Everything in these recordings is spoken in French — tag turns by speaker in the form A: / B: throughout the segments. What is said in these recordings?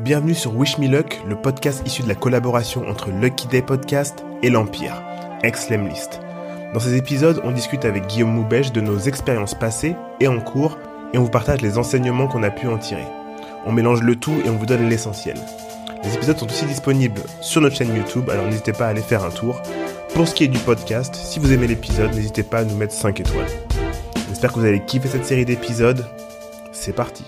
A: Bienvenue sur Wish Me Luck, le podcast issu de la collaboration entre Lucky Day Podcast et l'Empire, ex-Lemlist. Dans ces épisodes, on discute avec Guillaume Moubèche de nos expériences passées et en cours et on vous partage les enseignements qu'on a pu en tirer. On mélange le tout et on vous donne l'essentiel. Les épisodes sont aussi disponibles sur notre chaîne YouTube, alors n'hésitez pas à aller faire un tour. Pour ce qui est du podcast, si vous aimez l'épisode, n'hésitez pas à nous mettre 5 étoiles. J'espère que vous allez kiffer cette série d'épisodes. C'est parti.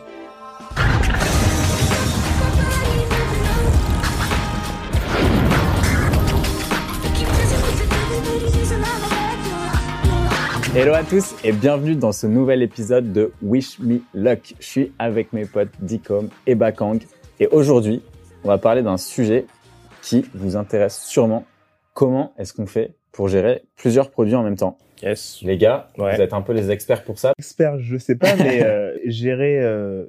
B: Hello à tous et bienvenue dans ce nouvel épisode de Wish Me Luck. Je suis avec mes potes Dicom et Bakang et aujourd'hui, on va parler d'un sujet qui vous intéresse sûrement. Comment est-ce qu'on fait pour gérer plusieurs produits en même temps?
C: Yes.
B: Les gars,
C: Ouais.
B: vous êtes un peu les experts pour ça.
D: expert, je sais pas, mais euh, gérer euh,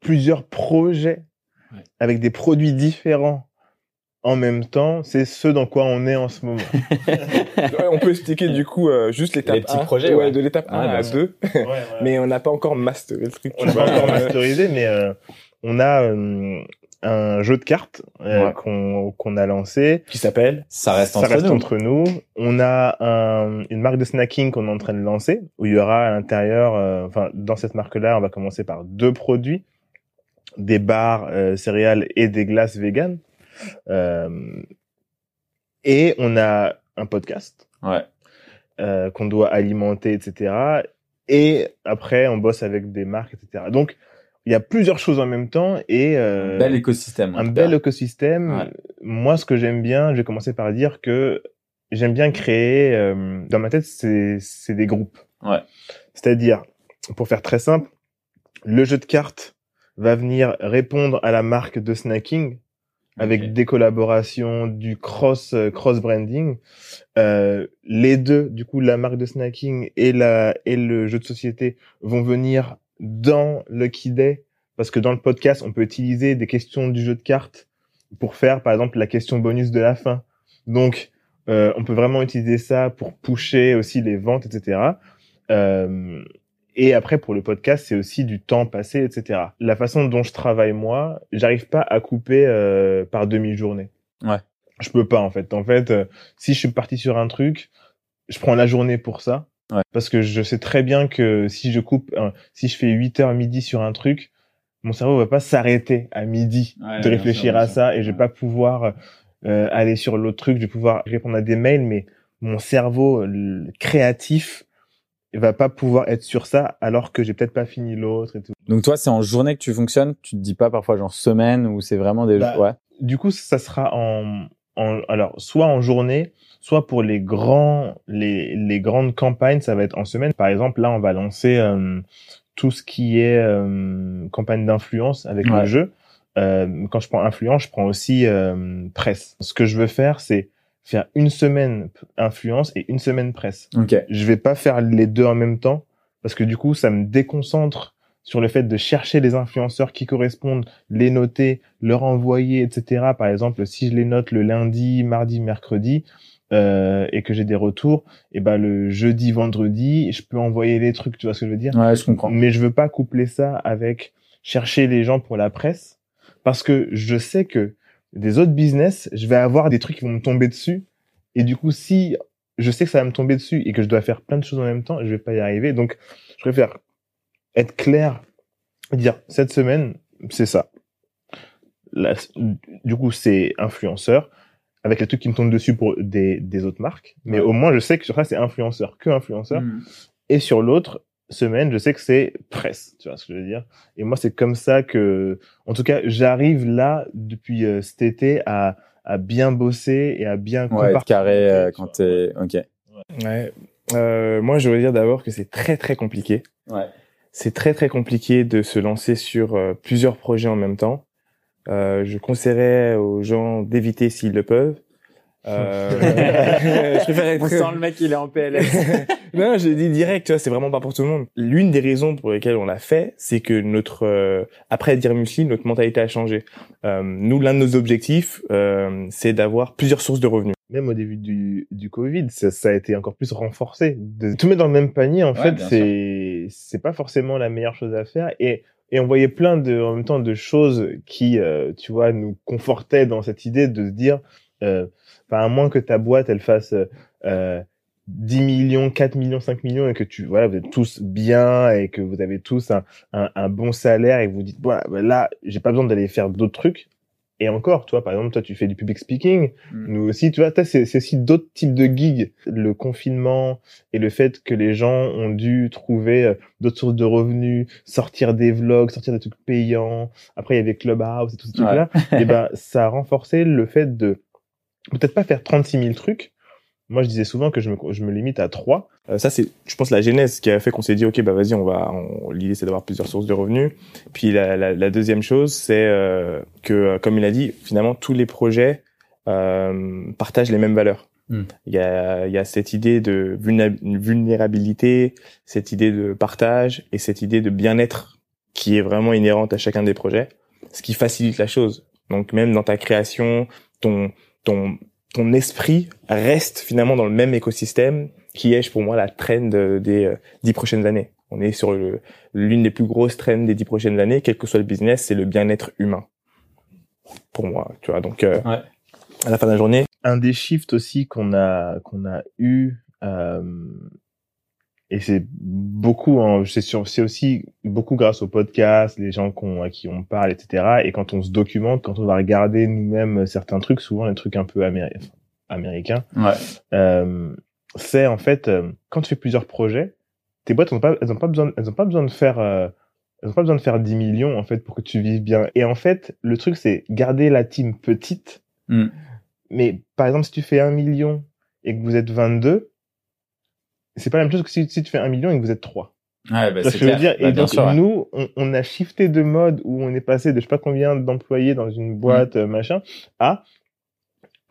D: plusieurs projets
C: Ouais.
D: avec des produits différents en même temps, c'est ce dans quoi on est en ce moment.
C: Ouais, on peut expliquer du coup euh, juste l'étape
B: Les petits
C: 1.
B: projets, ouais.
C: de l'étape
B: Ouais,
C: 1
B: bien
C: à
B: sûr.
C: 2.
D: mais
C: Mais on n'a pas encore masteré le truc.
D: on n'a pas encore masterisé, mais euh, on a euh, un jeu de cartes euh,
B: Ouais.
D: qu'on qu'on a lancé.
C: Qui s'appelle
B: Ça reste
D: Ça
B: entre
D: reste
B: nous.
D: entre nous. On a un- une marque de snacking qu'on est en train de lancer, où il y aura à l'intérieur, euh, enfin dans cette marque-là, on va commencer par deux produits, des barres euh, céréales et des glaces véganes. Euh, et on a un podcast
B: Ouais.
D: euh, qu'on doit alimenter, etc. Et après, on bosse avec des marques, etc. Donc, il y a plusieurs choses en même temps et euh,
B: Un bel écosystème.
D: un bel écosystème.
B: Ouais.
D: Moi, ce que j'aime bien, je vais commencer par dire que j'aime bien créer, euh, dans ma tête, c'est c'est des groupes.
B: Ouais.
D: C'est-à-dire, pour faire très simple, le jeu de cartes va venir répondre à la marque de snacking avec des collaborations, du cross euh, cross branding. Euh, les deux, du coup, la marque de snacking et la et le jeu de société vont venir dans Lucky Day parce que dans le podcast, on peut utiliser des questions du jeu de cartes pour faire, par exemple, la question bonus de la fin. Donc, euh, on peut vraiment utiliser ça pour pusher aussi les ventes, etc. Euh, et après, pour le podcast, c'est aussi du temps passé, etc. La façon dont je travaille moi, j'arrive pas à couper euh, par demi-journée.
B: Ouais.
D: Je peux pas en fait. En fait, euh, si je suis parti sur un truc, je prends la journée pour ça.
B: Ouais.
D: Parce que je sais très bien que si je coupe, euh, si je fais 8 heures midi sur un truc, mon cerveau va pas s'arrêter à midi
B: Ouais,
D: de réfléchir
B: sûr,
D: à ça et je vais pas pouvoir euh, aller sur l'autre truc. Je vais pouvoir répondre à des mails, mais mon cerveau créatif va pas pouvoir être sur ça alors que j'ai peut-être pas fini l'autre et tout.
B: Donc toi, c'est en journée que tu fonctionnes. Tu te dis pas parfois genre semaine ou c'est vraiment des
D: Bah,
B: ouais.
D: Du coup, ça sera en, en alors soit en journée, soit pour les grands les les grandes campagnes, ça va être en semaine. Par exemple, là, on va lancer euh, tout ce qui est euh, campagne d'influence avec
B: Ouais.
D: le jeu. Euh, quand je prends influence, je prends aussi euh, presse. Ce que je veux faire, c'est faire une semaine influence et une semaine presse.
B: Ok.
D: Je vais pas faire les deux en même temps parce que du coup, ça me déconcentre sur le fait de chercher les influenceurs qui correspondent, les noter, leur envoyer, etc. Par exemple, si je les note le lundi, mardi, mercredi, euh, et que j'ai des retours, et ben le jeudi, vendredi, je peux envoyer les trucs. Tu vois ce que je veux dire?
B: Ouais, je comprends.
D: mais je veux pas coupler ça avec chercher les gens pour la presse parce que je sais que des autres business, je vais avoir des trucs qui vont me tomber dessus et du coup si je sais que ça va me tomber dessus et que je dois faire plein de choses en même temps, je vais pas y arriver. Donc je préfère être clair et dire cette semaine, c'est ça. Du coup, c'est influenceur avec les trucs qui me tombent dessus pour des, des autres marques, mais
B: Ouais.
D: au moins je sais que sur ça c'est influenceur, que influenceur
B: Mhm.
D: et sur l'autre semaine, je sais que c'est presse, tu vois ce que je veux dire. Et moi, c'est comme ça que, en tout cas, j'arrive là depuis euh, cet été à, à bien bosser et à bien
B: Ouais, être carré euh,
D: tu
B: quand t'es. Ok.
C: Ouais. Euh, moi, je voudrais dire d'abord que c'est très très compliqué.
B: Ouais.
C: C'est très très compliqué de se lancer sur euh, plusieurs projets en même temps. Euh, je conseillerais aux gens d'éviter s'ils le peuvent. Euh, je préfère être
B: On sent le mec, il est en PLS.
C: non, j'ai dit direct, tu vois, c'est vraiment pas pour tout le monde. L'une des raisons pour lesquelles on l'a fait, c'est que notre euh, après dire musli, notre mentalité a changé. Euh, nous, l'un de nos objectifs, euh, c'est d'avoir plusieurs sources de revenus.
D: Même au début du, du Covid, ça, ça a été encore plus renforcé. De tout mettre dans le même panier, en
B: Ouais,
D: fait, c'est, c'est pas forcément la meilleure chose à faire. Et et on voyait plein de en même temps de choses qui euh, tu vois nous confortaient dans cette idée de se dire euh, à moins que ta boîte elle fasse euh, 10 millions, 4 millions, 5 millions et que tu voilà, vous êtes tous bien et que vous avez tous un, un, un bon salaire et que vous dites voilà, bah là, j'ai pas besoin d'aller faire d'autres trucs. Et encore, toi, par exemple, toi, tu fais du public speaking.
B: Mm.
D: Nous aussi, tu vois, c'est c'est aussi d'autres types de gigs. Le confinement et le fait que les gens ont dû trouver euh, d'autres sources de revenus, sortir des vlogs, sortir des trucs payants. Après, il y avait Clubhouse et tout ce truc-là. et ben, ça a renforcé le fait de peut-être pas faire 36 000 trucs. Moi, je disais souvent que je me, je me limite à trois.
C: Euh, ça, c'est, je pense, la genèse qui a fait qu'on s'est dit, ok, bah vas-y, on va. L'idée, c'est d'avoir plusieurs sources de revenus. Puis la, la, la deuxième chose, c'est euh, que, euh, comme il a dit, finalement, tous les projets euh, partagent les mêmes valeurs.
B: Hmm.
C: Il y a, il y a cette idée de vulnérabilité, cette idée de partage et cette idée de bien-être qui est vraiment inhérente à chacun des projets, ce qui facilite la chose. Donc même dans ta création, ton ton ton esprit reste finalement dans le même écosystème qui est pour moi la trend des euh, dix prochaines années. On est sur le- l'une des plus grosses trends des dix prochaines années, quel que soit le business, c'est le bien-être humain. Pour moi, tu vois. Donc, euh,
B: Ouais.
C: à la fin de la journée,
D: un des shifts aussi qu'on a qu'on a eu euh, et c'est beaucoup hein, c'est sur c'est aussi beaucoup grâce au podcast les gens qu'on à qui on parle etc et quand on se documente quand on va regarder nous-mêmes certains trucs souvent les trucs un peu améri- américains
B: Ouais.
D: euh, c'est en fait euh, quand tu fais plusieurs projets tes boîtes elles ont pas elles ont pas besoin elles ont pas besoin de faire euh, elles ont pas besoin de faire 10 millions en fait pour que tu vives bien et en fait le truc c'est garder la team petite
B: Mm.
D: mais par exemple, si tu fais un million et que vous êtes 22, c'est pas la même chose que si, si tu fais un million et que vous êtes 3.
B: Ouais, bah, c'est
D: ce dire?
B: Bah,
D: Et
B: bien
D: donc,
B: sûr. ouais.
D: nous, on, on a shifté de mode où on est passé de je sais pas combien d'employés dans une boîte, euh, machin, à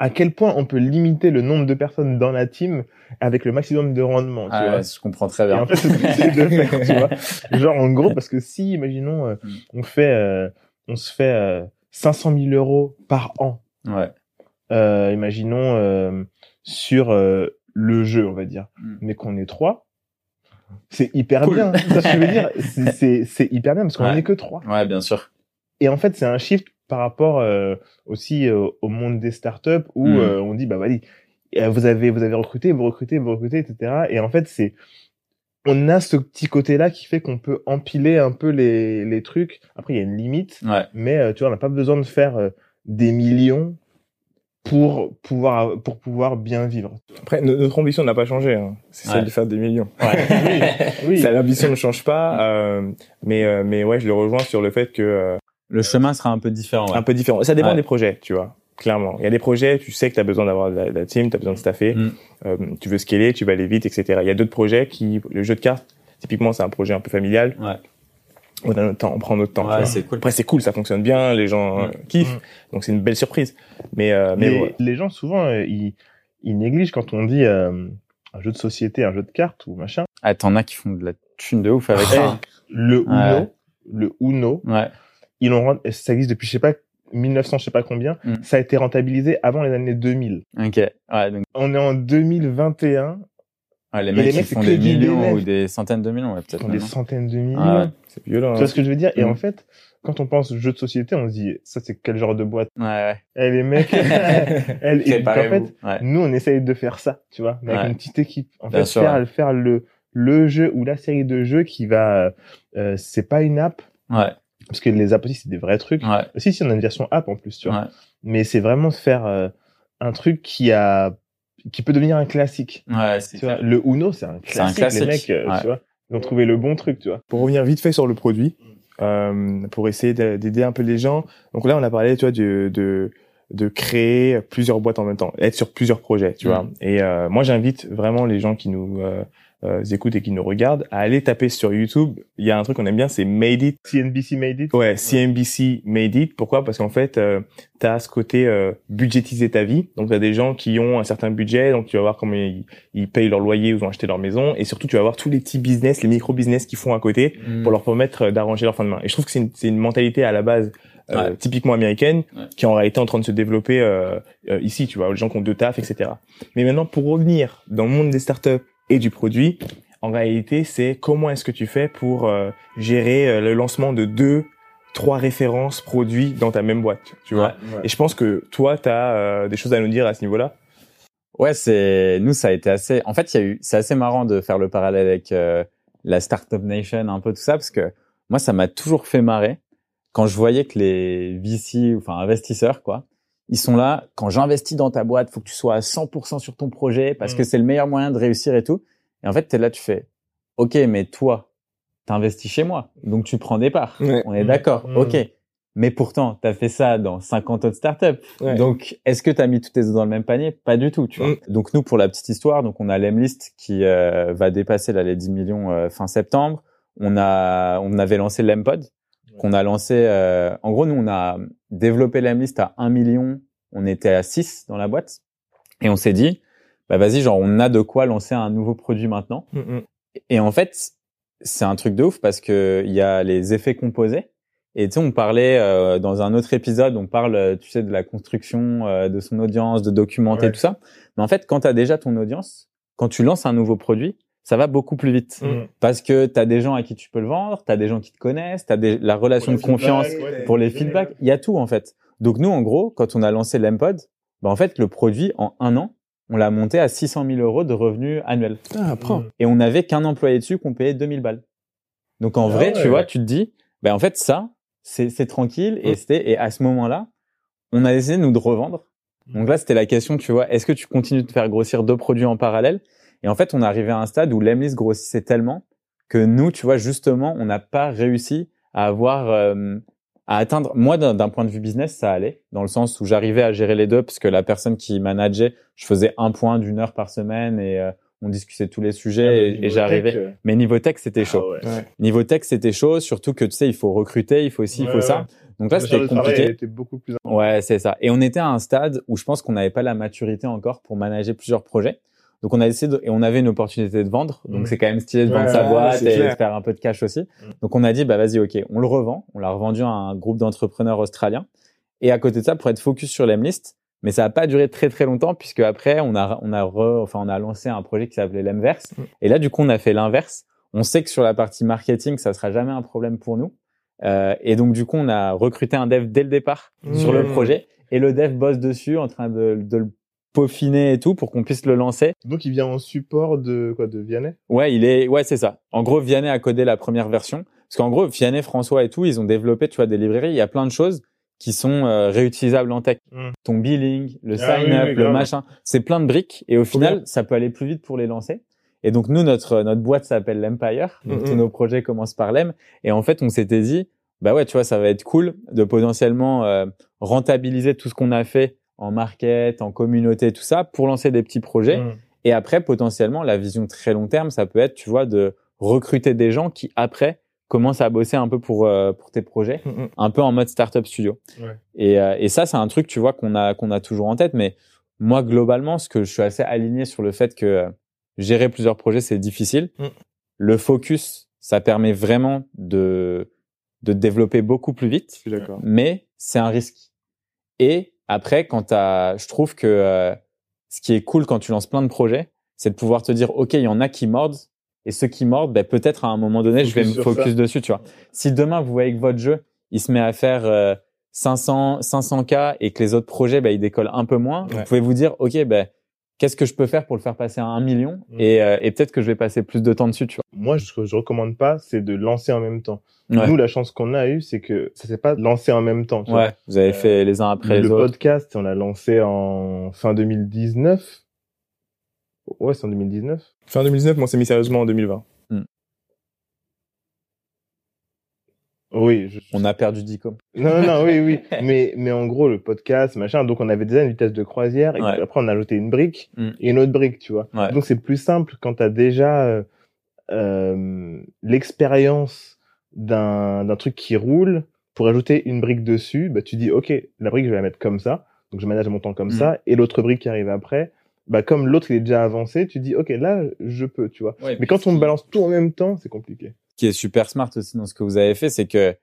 D: à quel point on peut limiter le nombre de personnes dans la team avec le maximum de rendement, tu
B: Ah,
D: vois?
B: ouais, je comprends très
D: Et
B: bien.
D: en fait, c'est de faire, tu vois. Genre, en gros, parce que si, imaginons, euh,
B: Mm.
D: on fait, euh, on se fait euh, 500 000 euros par an
B: Ouais.
D: euh, imaginons euh, sur euh, le jeu, on va dire,
B: Mm.
D: mais qu'on est trois, c'est hyper
B: Cool.
D: bien. Que je veux dire. C'est- hyper bien parce qu'on
B: Ouais.
D: n'est que trois.
B: Ouais, bien sûr.
D: Et en fait, c'est un shift par rapport euh, aussi euh, au monde des startups où
B: Mm.
D: euh, on dit bah vas-y, vous avez vous avez recruté, vous recrutez, vous recrutez, etc. Et en fait, c'est on a ce petit côté-là qui fait qu'on peut empiler un peu les, les trucs. Après, il y a une limite
B: Ouais.
D: mais tu vois, on n'a pas besoin de faire des millions pour pouvoir pour pouvoir bien vivre.
C: après, no- notre ambition n'a pas changé. Hein. C'est
B: Ouais.
C: celle de faire des millions.
D: oui, oui.
C: Ça, L'ambition ne change pas, euh, mais euh, mais ouais, je le rejoins sur le fait que euh,
B: Le chemin sera un peu différent. ouais.
C: un peu différent. Ça dépend
B: Ouais.
C: des projets, tu vois. Clairement, il y a des projets, tu sais que tu as besoin d'avoir de la, team, tu as besoin de staffer,
B: Mm.
C: euh, tu veux scaler, tu vas aller vite, etc. Il y a d'autres projets qui, le jeu de cartes, typiquement, c'est un projet un peu familial. On a notre temps, on prend notre temps.
B: Ouais, c'est cool.
C: Après, c'est cool, ça fonctionne bien, les gens euh,
B: Mm.
C: kiffent,
D: Mm.
C: donc c'est une belle surprise. Mais euh, mais
D: les,
C: ouais.
D: les gens souvent euh, ils, ils négligent quand on dit euh, un jeu de société, un jeu de cartes ou machin.
B: Ah, t'en as qui font de la thune de ouf avec ça.
D: Le Uno,
B: Ouais.
D: le Uno,
B: Ouais.
D: ils l'ont ça existe depuis je sais pas 1900 je sais pas combien,
B: Mm.
D: ça a été rentabilisé avant les années 2000.
B: Ok. Ouais, donc,
D: On est en 2021,
B: ouais, les
D: Et
B: mecs
D: les
B: qui font des millions ou des centaines de millions, ouais,
D: ils
B: peut-être.
D: ont des centaines de millions.
B: Ah ouais.
C: c'est violent.
D: Tu vois ce que je veux dire? Et
B: Mm.
D: en fait, quand on pense jeu de société, on se dit ça c'est quel genre de boîte?
B: Ouais, ouais.
D: Eh les mecs, elle, et en fait.
B: Ouais.
D: nous on essaye de faire ça, tu vois, mais avec
B: Ouais.
D: une petite équipe. En
B: Bien
D: fait,
B: sûr,
D: faire,
B: ouais.
D: faire le le jeu ou la série de jeux qui va, euh, c'est pas une app
B: Ouais.
D: parce que les apps aussi c'est des vrais trucs.
B: Ouais.
D: Si si on a une version app en plus, tu vois.
B: Ouais.
D: Mais c'est vraiment faire euh, un truc qui a qui peut devenir un classique.
B: Ouais, c'est
D: Tu vois, le Uno c'est un
B: C'est un
D: classique, les
B: classique,
D: mecs, euh,
B: ouais.
D: tu vois, ils ont trouvé le bon truc, tu vois.
C: Pour revenir vite fait sur le produit, euh, pour essayer d'a- d'aider un peu les gens. Donc là, on a parlé, tu vois, de, de, de créer plusieurs boîtes en même temps, être sur plusieurs projets, tu
B: Mm.
C: vois. Et euh, moi, j'invite vraiment les gens qui nous euh, euh, écoutent et qui nous regardent à aller taper sur YouTube. Il y a un truc qu'on aime bien, c'est Made It.
D: CNBC made it.
C: Ouais, CNBC Made It. Pourquoi? Parce qu'en fait, euh, tu as ce côté euh, budgétiser ta vie. Donc, tu as des gens qui ont un certain budget, donc tu vas voir comment ils, ils payent leur loyer ou ils ont acheté leur maison. Et surtout, tu vas voir tous les petits business, les micro-business qu'ils font à côté
B: Mm.
C: pour leur permettre euh, d'arranger leur fin de main. Et je trouve que c'est une, une mentalité à la base euh,
B: Ouais.
C: typiquement américaine
B: Ouais.
C: qui en réalité est en train de se développer euh, euh, ici, tu vois, les gens qui ont deux tafs, etc. Mais maintenant, pour revenir dans le monde des startups et du produit, En réalité, c'est comment est-ce que tu fais pour euh, gérer euh, le lancement de deux, trois références produits dans ta même boîte, tu vois.
B: Ouais.
C: Et je pense que toi, tu as des choses à nous dire à ce niveau-là.
B: Ouais, c'est nous ça a été assez. En fait, il y a eu. C'est assez marrant de faire le parallèle avec euh, la startup nation, un peu tout ça, parce que moi, ça m'a toujours fait marrer quand je voyais que les VC, enfin investisseurs, quoi, ils sont là. Quand j'investis dans ta boîte, faut que tu sois à 100% sur ton projet parce
C: Mm.
B: que c'est le meilleur moyen de réussir et tout. Et en fait, t'es là, tu fais, ok, mais toi, t'investis chez moi, donc tu prends des parts.
C: Ouais.
B: On est d'accord,
D: Mm.
B: ok. Mais pourtant, t'as fait ça dans 50 autres startups.
C: Ouais.
B: Donc, est-ce que tu as mis tous tes œufs dans le même panier? Pas du tout, tu vois.
C: Mm.
B: Donc nous, pour la petite histoire, donc on a l'Emlist qui euh, va dépasser là, les 10 millions euh, fin septembre. On a, on avait lancé l'Empod, qu'on a lancé. euh, en gros, nous, on a développé l'Emlist à 1 million. On était à 6 dans la boîte, et on s'est dit, bah vas-y, genre on a de quoi lancer un nouveau produit maintenant.
C: Mm,
B: Et en fait, c'est un truc de ouf parce que il y a les effets composés. Et tu sais, on parlait euh, dans un autre épisode, on parle, euh, tu sais, de la construction euh, de son audience, de documenter
D: Ouais.
B: tout ça. Mais en fait, quand tu as déjà ton audience, quand tu lances un nouveau produit, ça va beaucoup plus vite.
C: Mm.
B: Parce que tu as des gens à qui tu peux le vendre, tu as des gens qui te connaissent, tu as des, la relation de confiance pour les feedbacks. Il y a tout, en fait. Donc nous, en gros, quand on a lancé l'Empod, bah, en fait, le produit, en un an, on l'a monté à 600 000 euros de revenus annuels
C: Ah, prends.
B: et on n'avait qu'un employé dessus qu'on payait 2000 balles. Donc en
D: Ah
B: vrai,
D: ouais.
B: tu vois, tu te dis, ben en fait ça, c'est tranquille et
C: Mm.
B: c'était et à ce moment-là, on a essayé nous de revendre. Donc là, c'était la question, tu vois, est-ce que tu continues de faire grossir deux produits en parallèle? Et en fait, on est arrivé à un stade où l'Emlist grossissait tellement que nous, tu vois, justement, on n'a pas réussi à avoir euh, à atteindre. Moi, d'un point de vue business, ça allait dans le sens où j'arrivais à gérer les deux parce que la personne qui manageait, je faisais un point d'une heure par semaine et euh, on discutait tous les sujets et, et j'arrivais. Mais niveau tech, c'était chaud.
D: Ah ouais.
C: Ouais.
B: Niveau tech, c'était chaud, surtout que tu sais, il faut recruter, il faut aussi, il faut
D: ouais.
B: ça. Donc là, c'était compliqué.
D: était beaucoup plus
B: Ouais, c'est ça. Et on était à un stade où je pense qu'on n'avait pas la maturité encore pour manager plusieurs projets. Donc on a essayé de, et on avait une opportunité de vendre. Donc
D: Mm.
B: c'est quand même stylé de vendre
D: Ouais,
B: sa boîte et
C: clair.
B: de faire un peu de cash aussi.
D: Mm.
B: Donc on a dit bah vas-y ok, on le revend. On l'a revendu à un groupe d'entrepreneurs australiens. Et à côté de ça, pour être focus sur l'Emlist, mais ça n'a pas duré très très longtemps puisque après on a on a re- enfin on a lancé un projet qui s'appelait l'Emverse.
C: Mm.
B: Et là du coup on a fait l'inverse. On sait que sur la partie marketing ça sera jamais un problème pour nous. Euh, et donc du coup on a recruté un dev dès le départ sur le
C: Mm.
B: projet et le dev bosse dessus en train de, de le peaufiner et tout pour qu'on puisse le lancer.
D: Donc il vient en support de quoi de Vianney?
B: Ouais, il est, ouais, c'est ça. En gros, Vianney a codé la première version. Parce qu'en gros, Vianney, François et tout, ils ont développé, tu vois, des librairies. Il y a plein de choses qui sont euh, réutilisables en tech.
D: Mm.
B: Ton billing, le
D: Ah
B: sign up,
D: oui,
B: le machin. C'est plein de briques. Et au final,
C: bien.
B: ça peut aller plus vite pour les lancer. Et donc, nous, notre, notre boîte s'appelle l'Empire. Donc,
C: Mhm.
B: tous nos projets commencent par l'Em. Et en fait, on s'était dit, bah ouais, tu vois, ça va être cool de potentiellement euh, rentabiliser tout ce qu'on a fait en market, en communauté, tout ça, pour lancer des petits projets.
D: Mm.
B: Et après, potentiellement, la vision très long terme, ça peut être, tu vois, de recruter des gens qui, après, commencent à bosser un peu pour, euh, pour tes projets,
C: Mm, mm.
B: un peu en mode startup studio.
D: Ouais.
B: Et, euh, et ça, c'est un truc, tu vois, qu'on a, qu'on a toujours en tête. Mais moi, globalement, ce que je suis assez aligné sur le fait que euh, gérer plusieurs projets, c'est difficile. Le focus, ça permet vraiment de, de développer beaucoup plus vite
C: Je suis d'accord.
B: mais c'est un risque. Et après, quand t'as, je trouve que euh, ce qui est cool quand tu lances plein de projets, c'est de pouvoir te dire, ok, il y en a qui mordent, et ceux qui mordent, ben, peut-être à un moment donné, je vais me focus dessus, tu vois. Si demain vous voyez que votre jeu, il se met à faire euh, 500, 500 k et que les autres projets, ben, ils décollent un peu moins, vous pouvez vous dire, ok, ben, qu'est-ce que je peux faire pour le faire passer à un million,
D: Mm.
B: et, euh, et peut-être que je vais passer plus de temps dessus, tu
D: Moi, ce que je recommande pas, c'est de lancer en même temps.
B: vois.
D: Nous, la chance qu'on a eue, c'est que ça s'est pas lancé en même temps. tu vois.
B: ouais. Vous avez fait les uns après
D: le
B: les autres.
D: podcast, on l'a lancé en fin 2019. Ouais, c'est en 2019.
C: Fin 2019, mais on s'est mis sérieusement en 2020.
D: Oui. je-
B: On a perdu Dicom.
D: Non, non, non, oui, oui. Mais, mais en gros, le podcast, machin. Donc, on avait déjà une vitesse de croisière. Et
B: Ouais.
D: puis après, on a ajouté une brique
B: Mm.
D: et une autre brique, tu vois.
B: Ouais.
D: Donc, c'est plus simple quand tu as déjà euh, euh, l'expérience d'un d'un truc qui roule. Pour ajouter une brique dessus, bah, tu dis, OK, la brique, je vais la mettre comme ça. Donc, je manage mon temps comme
B: Mm.
D: ça. Et l'autre brique qui arrive après, bah, comme l'autre, il est déjà avancé, tu dis, OK, là, je peux, tu vois. Mais quand on balance tout en même temps, c'est compliqué.
B: Qui est super smart aussi dans ce que vous avez fait, c'est que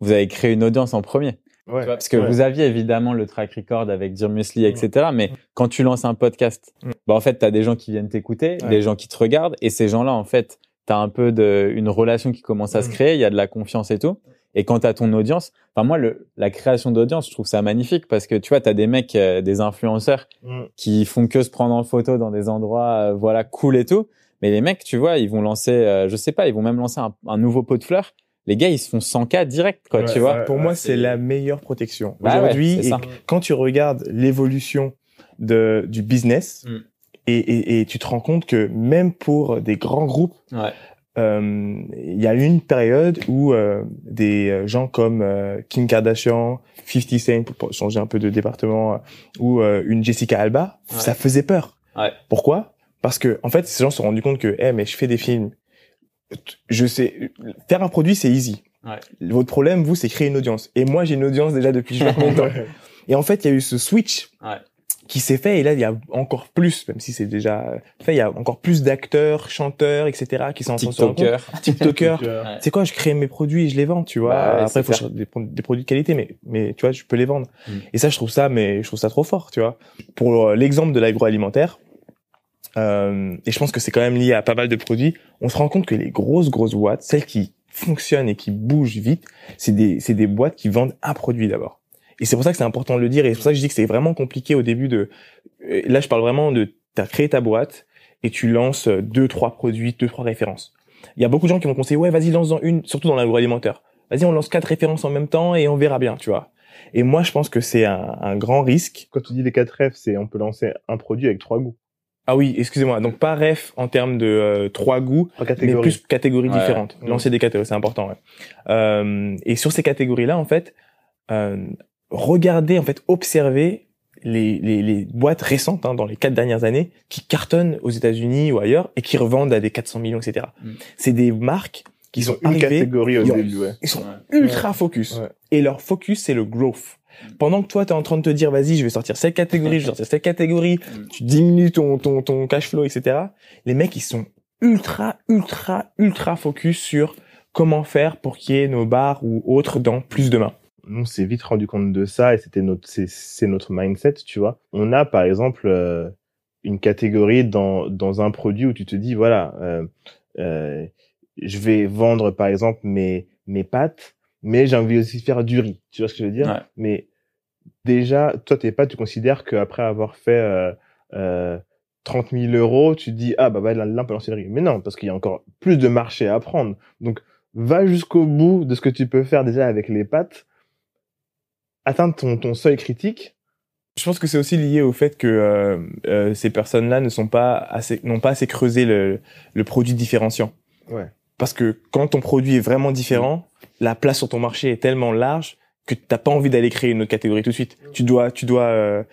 B: vous avez créé une audience en premier.
D: Ouais.
B: Tu vois, parce que
C: Ouais.
B: vous aviez évidemment le track record avec Dear Musli, etc. Mais quand tu lances un podcast, bah en fait, tu as des gens qui viennent t'écouter,
C: Ouais.
B: des gens qui te regardent, et ces gens-là, en fait, tu as un peu de une relation qui commence à se créer, il y a de la confiance et tout. Et quand tu as ton audience, enfin moi, le, la création d'audience, je trouve ça magnifique parce que tu vois, tu as des mecs, euh, des influenceurs qui font que se prendre en photo dans des endroits, euh, voilà, cool et tout. Mais les mecs, tu vois, ils vont lancer, euh, je sais pas, ils vont même lancer un, un nouveau pot de fleurs. Les gars, ils se font 100K direct, quoi,
D: Ouais,
B: tu vois.
C: Pour moi,
B: c'est-
C: la meilleure protection.
B: Bah
C: Aujourd'hui, quand tu regardes l'évolution de du business,
B: Mm.
C: et, et, et tu te rends compte que même pour des grands groupes,
B: Ouais.
C: euh, il y a eu une période où euh, des euh, gens comme euh, Kim Kardashian, 50 Cent, pour, changer un peu de département, ou euh, une Jessica Alba,
B: Ouais.
C: ça faisait peur.
B: Ouais.
C: Pourquoi? Parce que en fait, ces gens se sont rendus compte que, eh, mais je fais des films. Je sais, faire un produit, c'est easy.
B: Ouais.
C: Votre problème, vous, c'est créer une audience. Et moi, j'ai une audience déjà depuis je sais pas combien de temps. Et en fait, il y a eu ce switch
B: Ouais.
C: qui s'est fait. Et là, il y a encore plus, même si c'est déjà fait, il y a encore plus d'acteurs, chanteurs, etc., qui sont en train de se rendre compte.
B: TikToker.
C: TikTokers.
D: Vois.
B: Ouais.
C: C'est quoi Je crée mes produits et je les vends, tu vois.
B: Bah
C: Après, il faut des produits de qualité, mais mais tu vois, je peux les vendre.
B: Mm.
C: Et ça, je trouve ça, mais je trouve ça trop fort, tu vois. Pour euh, l'exemple de l'agroalimentaire, euh, et je pense que c'est quand même lié à pas mal de produits. On se rend compte que les grosses grosses boîtes, celles qui fonctionnent et qui bougent vite, c'est des c'est des boîtes qui vendent un produit d'abord. Et c'est pour ça que c'est important de le dire. Et c'est pour ça que je dis que c'est vraiment compliqué au début de. euh, Là, je parle vraiment de. T'as créé ta boîte et tu lances euh, deux trois produits, deux trois références. Il y a beaucoup de gens qui vont conseiller ouais vas-y lance dans une, surtout dans l'agroalimentaire. Vas-y on lance quatre références en même temps et on verra bien, tu vois. Et moi je pense que c'est un, un grand risque.
D: Quand tu dis les 4 F, c'est on peut lancer un produit avec trois goûts.
C: Ah oui, excusez-moi. Donc pas ref en termes de euh, trois goûts, mais plus catégories
B: Ouais.
C: différentes.
D: Mm.
C: Lancer des catégories, c'est important. Ouais. Euh, et sur ces catégories-là, en fait, euh, regardez, en fait, observez les, les, les boîtes récentes hein, dans les quatre dernières années qui cartonnent aux États-Unis ou ailleurs et qui revendent à des 400 millions, etc.
B: Mm.
C: C'est des marques qui
D: Ils
C: sont
D: ont une
C: arrivées,
D: catégorie au
C: ils ont-
D: début, ouais.
C: ils sont
B: Ouais.
C: ultra focus.
D: Ouais.
C: Et leur focus, c'est le growth. Pendant que toi, tu es en train de te dire, vas-y, je vais sortir cette catégorie, je vais sortir cette catégorie,
B: Mm.
C: tu diminues ton, ton, ton cash flow, etc. Les mecs, ils sont ultra, ultra, ultra focus sur comment faire pour qu'il y ait nos bars ou autres dans plus de mains.
D: nous on s'est vite rendu compte de ça et c'était notre c'est c'est notre mindset tu vois on a par exemple euh, une catégorie dans dans un produit où tu te dis voilà euh, euh, je vais vendre par exemple mes mes pâtes mais j'ai envie aussi de faire du riz tu vois ce que je veux dire?
B: Ouais.
D: mais déjà toi tes pâtes tu considères qu'après avoir fait euh, euh, 30 000 euros tu te dis ah bah, bah là, là on peut lancer le riz mais non parce qu'il y a encore plus de marché à prendre donc va jusqu'au bout de ce que tu peux faire déjà avec les pâtes atteindre ton, ton seuil critique.
C: Je pense que c'est aussi lié au fait que euh, euh, ces personnes-là ne sont pas assez, n'ont pas assez creusé le, le produit différenciant.
D: Ouais.
C: Parce que quand ton produit est vraiment différent, la place sur ton marché est tellement large que t'as pas envie d'aller créer une autre catégorie tout de suite. Tu dois, tu dois, euh,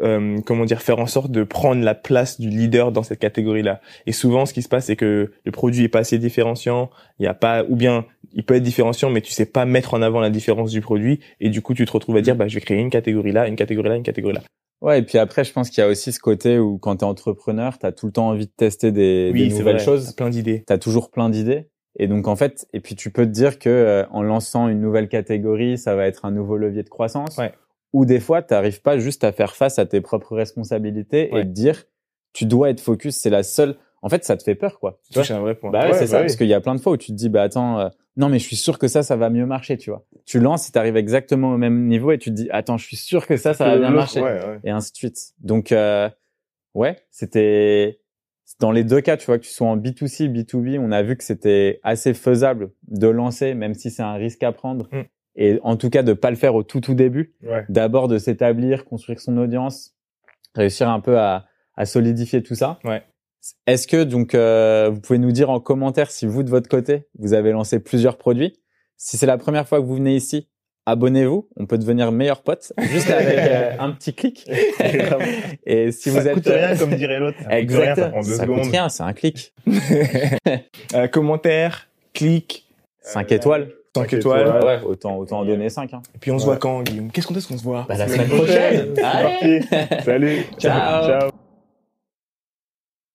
C: euh, comment dire, faire en sorte de prendre la place du leader dans cette catégorie-là. Et souvent, ce qui se passe, c'est que le produit est pas assez différenciant. Il y a pas, ou bien il peut être différenciant, mais tu sais pas mettre en avant la différence du produit. Et du coup, tu te retrouves à dire, bah, je vais créer une catégorie là, une catégorie là, une catégorie là.
B: Ouais, et puis après, je pense qu'il y a aussi ce côté où quand tu es entrepreneur, tu as tout le temps envie de tester des, des
C: c'est
B: nouvelles
C: vrai,
B: choses.
C: t'as plein d'idées.
B: tu as toujours plein d'idées. Et donc, en fait, et puis tu peux te dire que euh, en lançant une nouvelle catégorie, ça va être un nouveau levier de croissance.
C: Ouais.
B: Ou des fois, tu n'arrives pas juste à faire face à tes propres responsabilités
C: Ouais.
B: et te dire, tu dois être focus, c'est la seule. En fait, ça te fait peur, quoi.
C: Tu un vrai point.
B: Bah ouais,
D: Ouais,
B: c'est
D: bah
B: ça,
D: oui.
B: parce qu'il y a plein de fois où tu te dis, bah attends, euh, non mais je suis sûr que ça, ça va mieux marcher, tu vois. Tu lances et t'arrives exactement au même niveau et tu te dis, attends, je suis sûr que ça, ça va bien marcher, et ainsi de suite. Donc euh, ouais, c'était dans les deux cas, tu vois, que tu sois en B2C, B2B, on a vu que c'était assez faisable de lancer, même si c'est un risque à prendre,
C: Mm.
B: et en tout cas de pas le faire au tout tout début.
D: Ouais.
B: D'abord de s'établir, construire son audience, réussir un peu à, à solidifier tout ça.
C: Ouais.
B: Est-ce que donc euh, vous pouvez nous dire en commentaire si vous de votre côté vous avez lancé plusieurs produits? Si c'est la première fois que vous venez ici, abonnez-vous. On peut devenir meilleur pote juste avec euh, un petit clic. Et si
D: ça
B: vous êtes
D: coûte rien, comme dirait l'autre. Rien, ça
B: coûte rien, c'est un clic.
C: Euh, commentaire, clic,
B: 5 étoiles.
C: 5
D: cinq
C: étoiles.
D: étoiles.
B: Ouais, autant autant en donner 5 hein.
C: Et puis on se voit quand, Guillaume? Qu'est-ce qu'on est-ce qu'on se voit?
B: Bah, la semaine prochaine.
D: C'est
B: Allez.
D: parti. Salut.
B: Ciao.
D: Ciao.